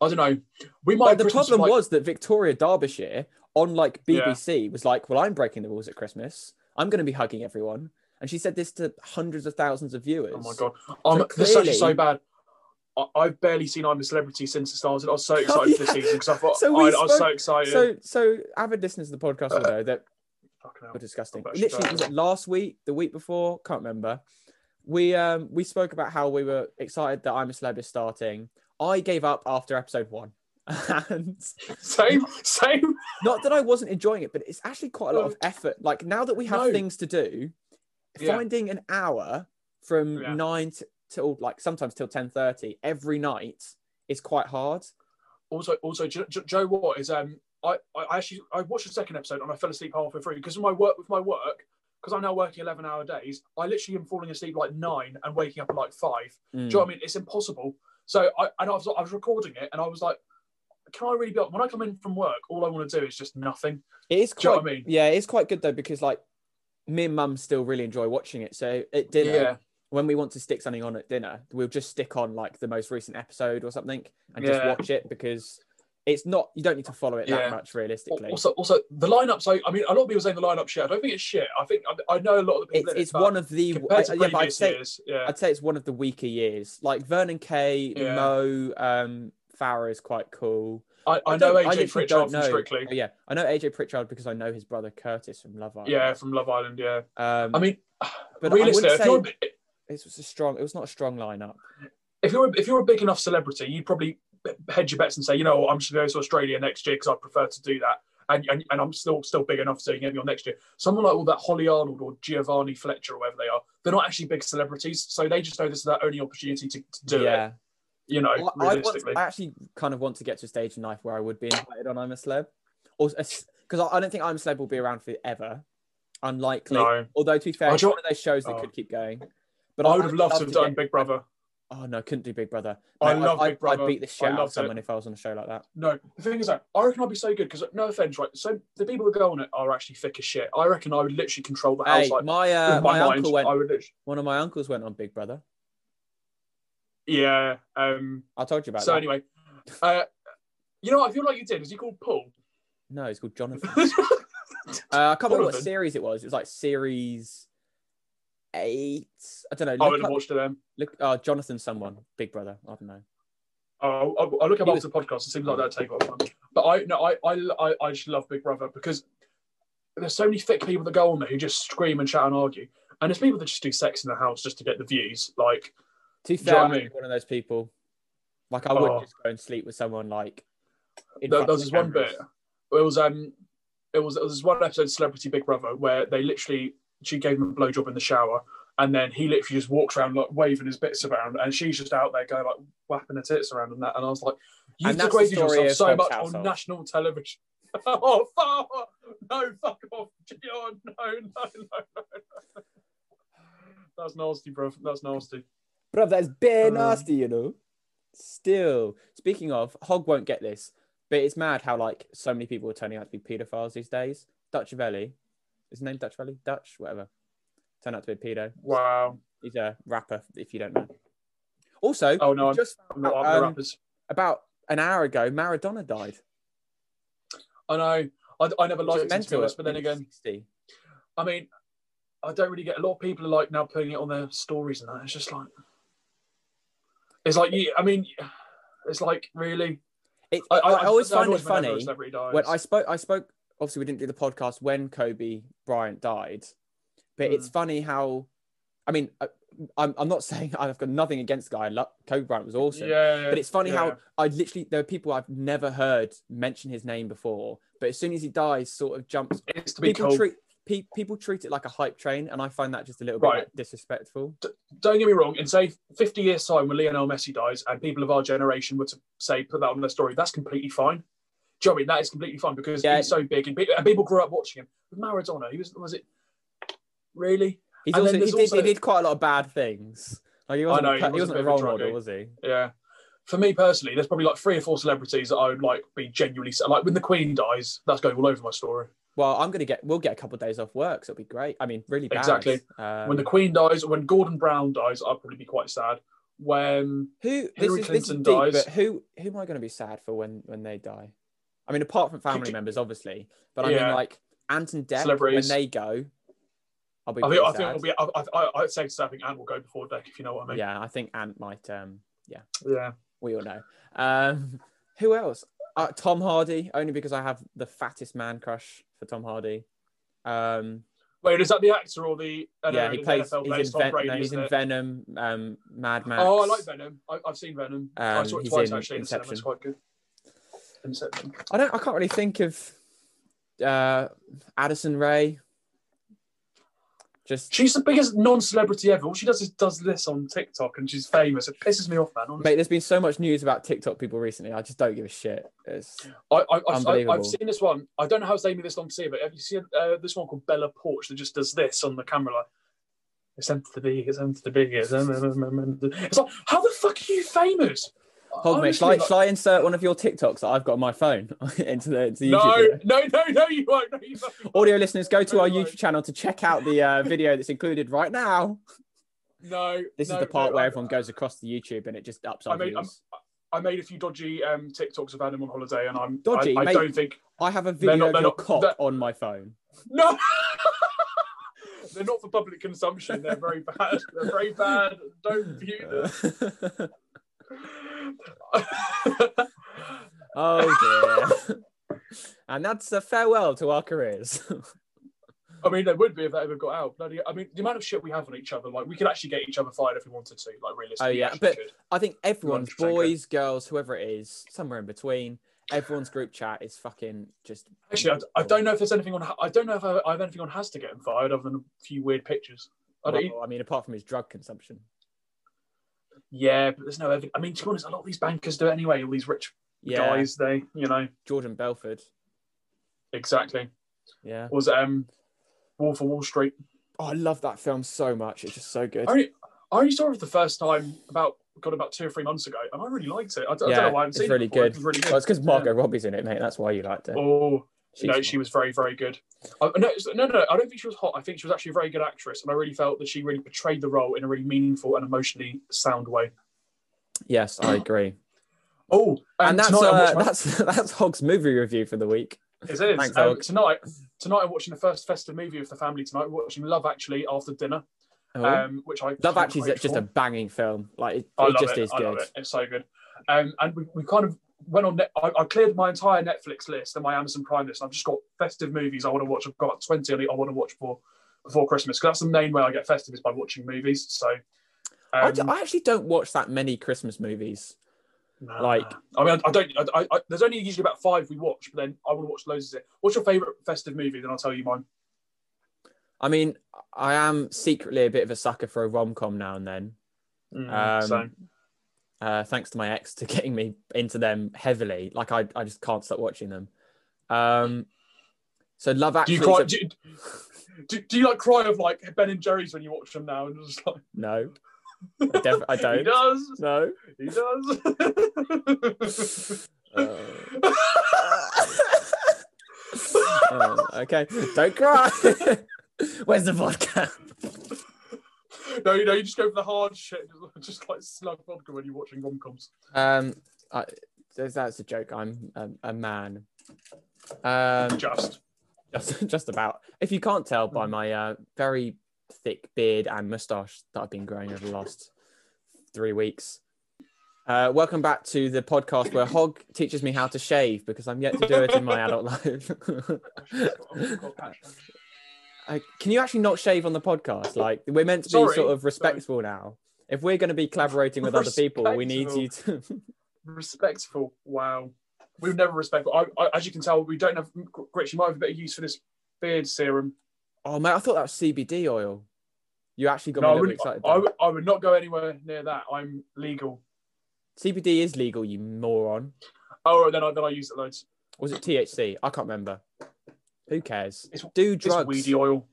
I don't know. We might. But the problem like- was that Victoria Derbyshire on like BBC was like, "Well, I'm breaking the rules at Christmas. I'm going to be hugging everyone," and she said this to hundreds of thousands of viewers. Oh my god, um, So this is so bad. I- I've barely seen I'm a Celebrity since it started. I was so Oh, excited for yeah. this season because I thought So I, we I was so excited. So, so avid listeners of the podcast will know that were disgusting. Literally, was it last week, the week before? Can't remember. We um we spoke about how we were excited that I'm a Celeb is starting. I gave up after episode one, and Same, same. not that I wasn't enjoying it, but it's actually quite a lot of effort. Like now that we have No. things to do, Yeah. finding an hour from Yeah. nine to, till like sometimes till ten thirty every night is quite hard. Also, also, Jo- Jo- Joe, what is um, I, I actually I watched the second episode and I fell asleep halfway through because of my work with my work because I'm now working eleven hour days. I literally am falling asleep like nine and waking up at like five. Mm. Do you know what I mean? It's impossible So I and I was I was recording it, and I was like, can I really be? When I come in from work, all I want to do is just nothing. It is Do you know quite, what I mean? yeah, it's quite good though because like me and mum still really enjoy watching it. So at dinner, Yeah. when we want to stick something on at dinner, we'll just stick on like the most recent episode or something and Yeah. just watch it because it's not you don't need to follow it Yeah. that much realistically. Also, also the lineup. So I mean, a lot of people saying the lineup shit. I don't think it's shit. I think I, I know a lot of the people. It's in it, one of the I- yeah, I'd say years. Yeah, I'd say it's one of the weaker years. Like Vernon Kay, Yeah. Mo, um, Farah is quite cool. I, I, don't- know AJ literally Pritchard know- Strictly. Oh, yeah, I know AJ Pritchard because I know his brother Curtis from Love Island. Yeah, from Love Island. Yeah, Um, I mean, but realistically, wouldn't if you're, say a, it was a strong. It was not a strong lineup. if you're a, if you're a big enough celebrity, you'd probably hedge your bets and say, you know, I'm just going to go to Australia next year because I prefer to do that. And, and, and I'm still still big enough so you can get me on next year. Someone like all that Hollie Arnold or Giovanna Fletcher or whatever they are, they're not actually big celebrities, so they just know this is their only opportunity to, to do yeah, it. You know, Well, I, want. I actually kind of want to get to a stage in life where I would be invited on I'm a Celeb, or because I, I don't think I'm a Celeb will be around forever. Unlikely. no, Although to be fair, it's one of those shows that Oh. could keep going. But I would have loved to have done get- Big Brother. Oh no, couldn't do Big Brother. I love I'd, Big Brother. I'd beat the shit out of loved it. if I was on a show like that. No, the thing is, that I reckon I'd be so good because no offense, right? So the people that go on it are actually thick as shit. I reckon I would literally control the house Hey, like my uh, my, my, mind. uncle went. I would literally, One of my uncles went on Big Brother. Yeah. Um. I told you about So that. anyway, uh, you know, what I feel like you did. Is he called Paul? No, it's called Jonathan. Uh, I can't remember what Jonathan? series it was. It was like series eight. I don't know. I would have watched them. look uh, Jonathan, someone, Big Brother. I don't know. Oh, I'll, I'll look up He after the podcast. It seems like that'd take a lot of time. But I no, I, I I I just love Big Brother because there's so many thick people that go on there who just scream and shout and argue, and there's people that just do sex in the house just to get the views. Like To be Do you fair, know what I I'm one of those people. Like I would Oh. just go and sleep with someone like. in there, front there was the one bit. It was um, it was it was one episode of Celebrity Big Brother where they literally she gave him a blowjob in the shower, and then he literally just walks around like waving his bits around, and she's just out there going like whapping her tits around and that, and I was like, you've And that's the degraded yourself so much on national television. oh fuck! No, fuck off, John! No, no, no, no, no. That's nasty, bro. That's nasty. Bro, that's bare Um, nasty, you know. Still, speaking of, Hog won't get this, but it's mad how like so many people are turning out to be paedophiles these days. Dutchavelli, is his name Dutchavelli? Dutch, whatever. Turn out to be a pedo. Wow. He's a rapper, if you don't know. Also, Oh no, I'm just I'm not the um, rappers. about an hour ago, Maradona died. I know. I, I never liked is it, to honest, but then again, 60. I mean, I don't really get a lot of people are like now putting it on their stories and that. It's just like, it's like you. I mean, it's like really. It, I, I, I always that find it annoys me whenever a funny when I spoke. I spoke. Obviously, we didn't do the podcast when Kobe Bryant died, but Hmm. it's funny how. I mean, I, I'm, I'm not saying I've got nothing against the guy. I love, Kobe Bryant was awesome, yeah, but it's funny yeah. how I literally there are people I've never heard mention his name before, but as soon as he dies, sort of jumps. it's to be People cool. treat pe- people treat it like a hype train, and I find that just a little Right. bit like, disrespectful. Don't get me wrong. In say 50 years time, when Lionel Messi dies, and people of our generation were to say put that on their story, that's completely fine. Do you know I mean? That is completely fine because Yeah. he's so big and, pe- and people grew up watching him. With Maradona, he was was it really? He's And also, he, did, also- he did quite a lot of bad things. Like he wasn't, know, a he he wasn't bit a role model, was he? Yeah. For me personally, there's probably like three or four celebrities that I would like be genuinely like when the Queen dies. That's going all over my story. Well, I'm gonna get. We'll get a couple of days off work, so it'll be great. I mean, really bad. Exactly. Um, when the Queen dies, when Gordon Brown dies, I'll probably be quite sad. When who this Hillary is, Clinton deep, dies- but who who am I going to be sad for when when they die? I mean, apart from family members, obviously, but I Yeah. mean, like Ant and Dec when they go, I'll be. I think, I think it'll be, I, I, I, I'd say I think Ant will go before Dec, if you know what I mean. Yeah, I think Ant might. Um, yeah, Yeah. we all know. Um, who else? Uh, Tom Hardy, only because I have the fattest man crush for Tom Hardy. Um, Wait, is that the actor or the? uh, yeah, no, he plays. NFL He's in, Ven- Brady, no, he's in? Venom, um, Mad Max. Oh, I like Venom. I, I've seen Venom. I Um, saw it twice in actually in the. It's quite good. Inception. I don't. I can't really think of uh, Addison Rae. Just She's the biggest non-celebrity ever. All she does is does this on TikTok, and she's famous. It pisses me off, man. Honestly. mate. There's been so much news about TikTok people recently. I just don't give a shit. It's, I, I, I've, I, Unbelievable. I've seen this one. I don't know how it's taking me this long to see it, but have you seen uh, this one called Bella Poarch that just does this on the camera? Like, It's empty to be. It's empty to be. It's, em- em- em- it's like, how the fuck are you famous? Hog, mate, shall I, shall I insert one of your TikToks that I've got on my phone into the, into the like- YouTube? no, no, no, no, you won't. No, you won't. Audio listeners, go to our No, you YouTube channel to check out the uh, video that's included right now. No, This no, is the part no, where everyone goes across the YouTube and it just ups I our I'm- views. I made a few dodgy um, TikToks of Adam on holiday, and I'm Dodgy, I, I mate. don't think I have a video not- of your not- cock they're- on my phone. no. They're not for public consumption. They're very bad. They're very bad. Don't view them. oh dear. and that's a farewell to our careers. I mean, there would be if that ever got out. Bloody, I mean, the amount of shit we have on each other, like we could actually get each other fired if we wanted to. Like realistically, Oh, yeah, but- could. I think everyone's 100% boys, girls, whoever it is, somewhere in between. Everyone's group chat is fucking just. actually, I, I don't know if there's anything on. I don't know if I, I have anything on has to get him fired other than a few weird pictures. I Well, I mean, apart from his drug consumption. Yeah, but there's no evidence. I mean, to be honest, a lot of these bankers do it anyway. All these rich Yeah, guys, they, you know, Jordan Belfort. exactly. Yeah. Was um, Wolf of Wall Street. Oh, I love that film so much. It's just so good. I only, I only saw it for the first time about got about two or three months ago, and I really liked it. I, don't- I Yeah, don't know why I haven't it's really it good. It was really good. Well, it's because Margot Robbie's in it, mate. That's why you liked it. Oh, She's no, hot. she was very, very good. I, no, no, no, I don't think she was hot. I think she was actually a very good actress, and I really felt that she really portrayed the role in a really meaningful and emotionally sound way. Yes, I agree. Oh, And that's uh, my- that's that's Hog's movie review for the week. it is. thanks, Um, tonight, tonight I'm watching the first festive movie with the family. Tonight we're watching Love Actually after dinner, Oh. um, which I Love Actually is just for. a banging film. Like it, it just it. is I love good. it. It's so good. Um, and we, we kind of went on. Net, I, I cleared my entire Netflix list and my Amazon Prime list. And I've just got festive movies I want to watch. I've got twenty I want to watch for before Christmas because that's the main way I get festive is by watching movies. So. I, Um, d- I actually don't watch that many Christmas movies. nah. like- I mean, I, I don't. I, I, I, there's only usually about five we watch, but then I want to watch loads of it. What's your favorite festive movie? Then I'll tell you mine. I mean, I am secretly a bit of a sucker for a rom com now and then. Um, so, uh, thanks to my ex to getting me into them heavily. Like I, I just can't stop watching them. Um, so Love do Actually. you cry? a- Do, you- do, do you like cry of like Ben and Jerry's when you watch them now? And just like No, I, def- I don't. He does. No. He does. Uh, oh, okay, don't cry. Where's the vodka? No, you know, you just go for the hard shit, just, like slug vodka when you're watching rom coms. Um, I, that's a joke. I'm a, a man. Um, Just. just, just about. If you can't tell by my uh, very thick beard and moustache that I've been growing over the last three weeks. Uh, welcome back to the podcast where Hog teaches me how to shave because I'm yet to do it in my adult life. Uh, can you actually not shave on the podcast? Like we're meant to be Sorry, sort of sorry. respectful now. If we're going to be collaborating with other people, we need you to. Respectful. Wow. We've never respectful. I, I, as you can tell, we don't have. Rich, you might have a bit of use for this beard serum. oh mate, I thought that was CBD oil. You actually got no, me I a little excited. I, would, I would not go anywhere near that. I'm legal. CBD is legal, you moron. Oh, then I then I use it loads. Was it THC? I can't remember. Who cares? It's- Do It's drugs. weedy oil.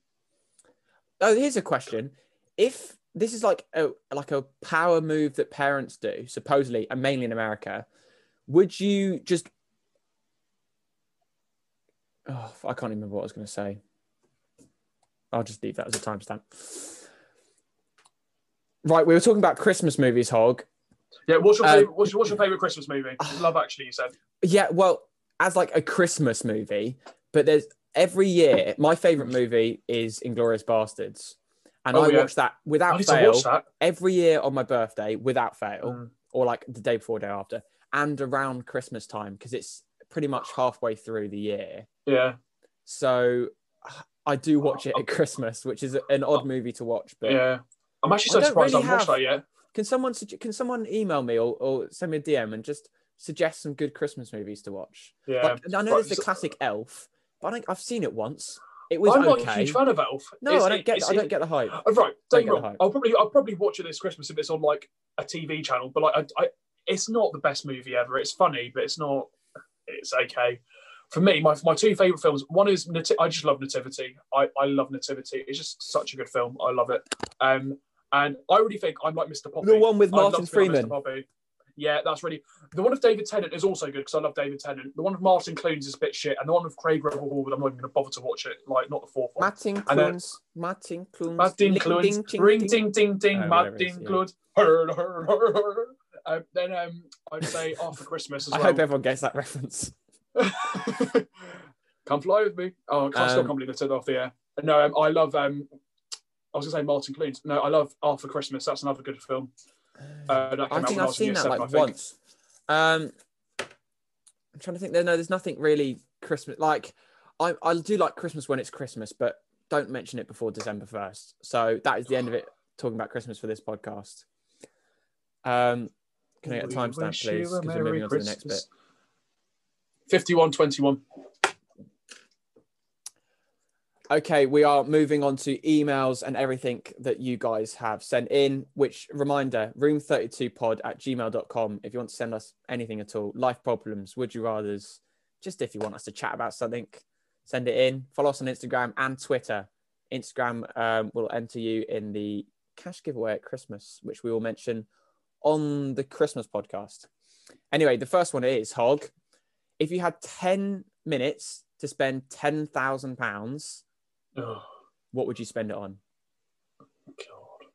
Oh, here's a question: If this is like a like a power move that parents do, supposedly, and mainly in America, would you just? Oh, I can't remember what I was going to say. I'll just leave that as a timestamp. Right, we were talking about Christmas movies, Hog. Yeah. What's your Uh, favorite? What's your, what's your favorite Christmas movie? Love Actually, you said. Yeah, well, as like a Christmas movie, but there's every year. My favorite movie is Inglourious Basterds, and Oh, I yeah. watch that I without fail that. every year on my birthday without fail, Mm. or like the day before, day after, and around Christmas time because it's pretty much halfway through the year. Yeah. So I do watch it at Christmas, which is an odd movie to watch. But Yeah. I'm actually so don't surprised really I haven't watched that yet. can someone can someone email me or, or send me a DM and just suggest some good Christmas movies to watch? Yeah. Like, I know there's the classic Elf, but I think I've seen it once. It was I'm not a huge fan of Elf. No, It's- I don't get. it's- I don't get the hype. Oh, right, Don't don't get get the wrong. hype. I'll probably I'll probably watch it this Christmas if it's on like a TV channel. But like, I, I, it's not the best movie ever. It's funny, but it's not. It's okay. for me, my, my two favorite films. One is Nati- I just love Nativity. I, I love Nativity. It's just such a good film. I love it. Um, and I really think I'm like Mr. Poppy. The one with Martin to be like Freeman. Mr. Poppy. Yeah, that's really the one with David Tennant is also good because I love David Tennant. The one with Martin Clunes is a bit shit, and the one with Craig Revel Horwood, I'm not even going to bother to watch it. Like, not the fourth one. Martin Clunes. Martin Clunes. Martin Clunes, ring ding. ding ding ding, Oh, whatever it is, Martin. Clunes. Um, then um, I'd say after Christmas as well. I hope everyone gets that reference. Come fly with me. Oh, I still Um, can't believe I said off the air. No, um, I love. Um, I was gonna say Martin Clunes. No, I love After Christmas. That's another good film. Uh, I think I've seen that seven, like once. Um, I'm trying to think. There, no, there's nothing really Christmas. Like, I I do like Christmas when it's Christmas, but don't mention it before December first. So that is the end of it. Talking about Christmas for this podcast. Um, can I get a timestamp, please? Because we're moving on to the next bit. Christmas. 5121. Okay, we are moving on to emails and everything that you guys have sent in, which reminder, room32pod at gmail.com. If you want to send us anything at all, life problems, would you rather's, just if you want us to chat about something, send it in. Follow us on Instagram and Twitter. Instagram um, will enter you in the cash giveaway at Christmas, which we will mention on the Christmas podcast. Anyway, the first one is Hog. If you had 10 minutes to spend £10,000, Oh, what would you spend it on? God.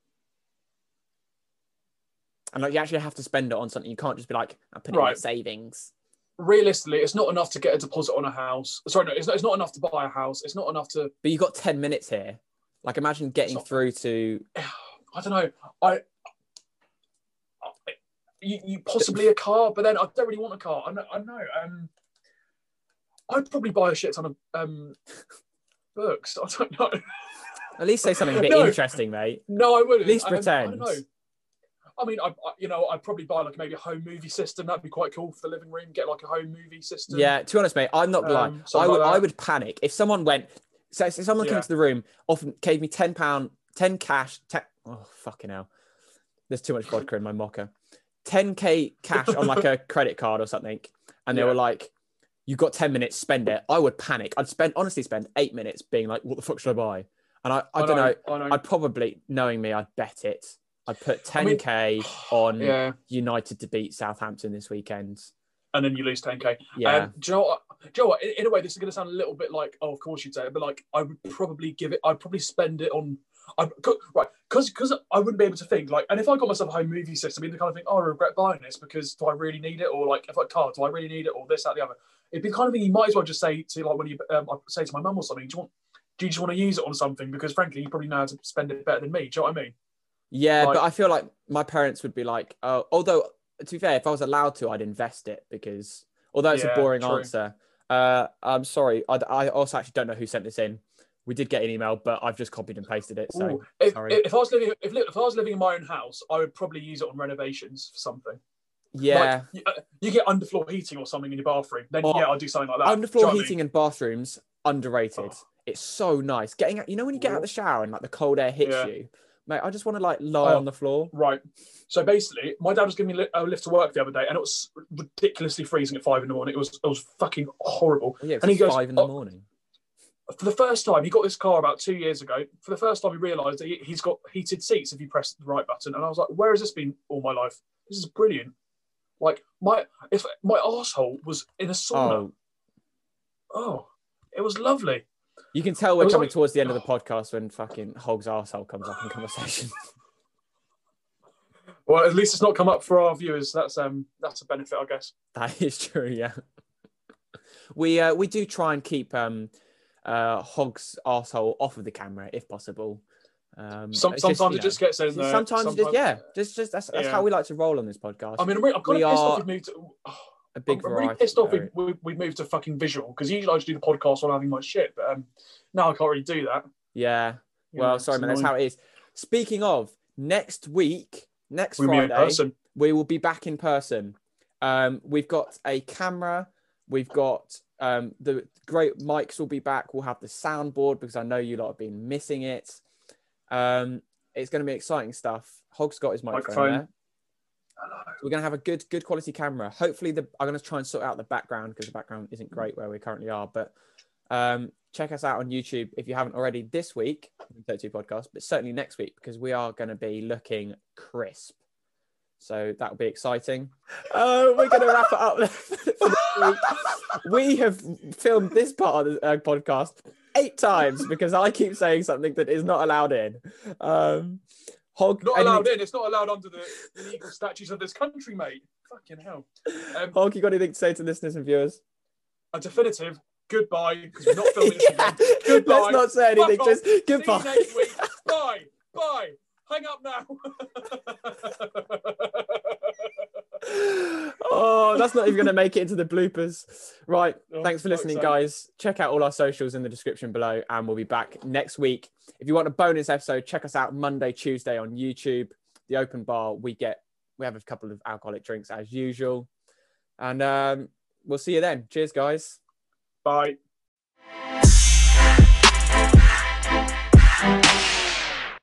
And like you actually have to spend it on something. You can't just be like, I'm putting it Right. in savings. Realistically, it's not enough to get a deposit on a house. Sorry, no, it's not, it's not enough to buy a house. It's not enough to. But you've got 10 minutes here. Like imagine getting not- through to I don't know. I. I you, you possibly a car, but then I don't really want a car. I know. I know. Um, I'd probably buy a shit ton of um, books. I don't know. at least say something a bit No. interesting, mate. No, I wouldn't. At least I pretend. don't know. I mean, I, I you know, I'd probably buy like maybe a home movie system. That'd be quite cool for the living room. Get like a home movie system. Yeah, to be honest, mate, I'm not gonna Um, lie. I would like I would panic if someone went so if someone came to the room, often gave me 10 pound, 10 cash, 10, oh fucking hell. There's too much vodka in my mocha. 10k cash on like a credit card or something. And they Yeah. were like, you got 10 minutes, spend it. I would panic. I'd spend honestly spend eight minutes being like, what the fuck should I buy? And I, I, don't know. I know. I'd probably, knowing me, I'd bet it. I'd put I mean- 10k on yeah, United to beat Southampton this weekend. and then you lose 10k. Yeah. Um, do you know what? Do you know what? In, in a way, this is going to sound a little bit like, oh, of course you'd say it, but like, I would probably give it. I'd probably spend it on. I right because because I wouldn't be able to think like, and if I got myself a home movie system, I'd be the kind of thing, oh, I regret buying this because do I really need it, or like if I car, do I really need it, or this, that, the other. It'd be the kind of thing you might as well just say to like when you um, I say to my mum or something, do you want, do you just want to use it on something? Because frankly, you probably know how to spend it better than me. Do you know what I mean? Yeah, Like- but I feel like my parents would be like, oh, although to be fair, if I was allowed to, I'd invest it because although it's Yeah, a boring true. answer, uh, I'm sorry. I, I also actually don't know who sent this in. We did get an email, but I've just copied and pasted it. So if, sorry. if I was living if, if I was living in my own house, I would probably use it on renovations for something. yeah, Like, you, uh, you get underfloor heating or something in your bathroom, then Oh, yeah, I'll do something like that. Do you know underfloor what I mean? heating and bathrooms underrated. Oh. It's so nice getting out. You know when you get out of the shower and like the cold air hits Yeah. you, mate. I just want to like lie Oh. on the floor. Right. So basically, my dad was giving me a lift to work the other day, and it was ridiculously freezing at five in the morning. It was it was fucking horrible. Yeah, it's And he goes, five in the "Oh." morning. For the first time, he got this car about two years ago. For the first time, he realised that he, he's got heated seats if you press the right button. And I was like, "Where has this been all my life? This is brilliant." Like my if my asshole was in a sauna. Oh, Oh, it was lovely. you can tell we're coming like- towards the end of the podcast when fucking Hog's asshole comes up in conversation. Well, at least it's not come up for our viewers. That's um that's a benefit, I guess. That is true, yeah. We uh, we do try and keep um uh Hog's asshole off of the camera if possible. Um, Some, just, sometimes you it just gets in there. sometimes, it just yeah, just just that's, that's Yeah. how we like to roll on this podcast. I mean, I'm, re- I'm kind We of pissed off we've moved. To, oh, a big I'm, I'm really pissed off we, we, we moved to fucking visual because usually I just do the podcast while having my shit, but um, now I can't really do that. Yeah. You Well, know, sorry, man. That's how it is. Speaking of next week, next we Friday, we will be back in person. Um, we've got a camera. We've got um, the great mics will be back. We'll have the soundboard because I know you lot have been missing it. Um, it's going to be exciting stuff. Hog's got his microphone, Microphone. there. Hello. we're gonna have a good good quality camera. Hopefully, the I'm gonna try and sort out the background because the background isn't great where we currently are. But um, check us out on YouTube if you haven't already this week, 32 podcast, but certainly next week because we are going to be looking crisp. So that'll be exciting. Uh, we're going to wrap it up. for. We have filmed this part of the uh, podcast eight times because I keep saying something that is not allowed in. Um, Hog, Not allowed in. It's not allowed under the legal statutes of this country, mate. Fucking hell. Um, Hog, you got anything to say to listeners and viewers? a definitive goodbye because we're not filming this again. Goodbye. Let's not say anything. Just off. See goodbye. you next week. Bye. Bye. Hang up now. oh, that's not even going to make it into the bloopers. Right. Oh, Thanks for listening, guys. Check out all our socials in the description below, and we'll be back next week. If you want a bonus episode, check us out Monday, Tuesday on YouTube. The open bar, we get we have a couple of alcoholic drinks as usual, and um, we'll see you then. Cheers, guys. Bye.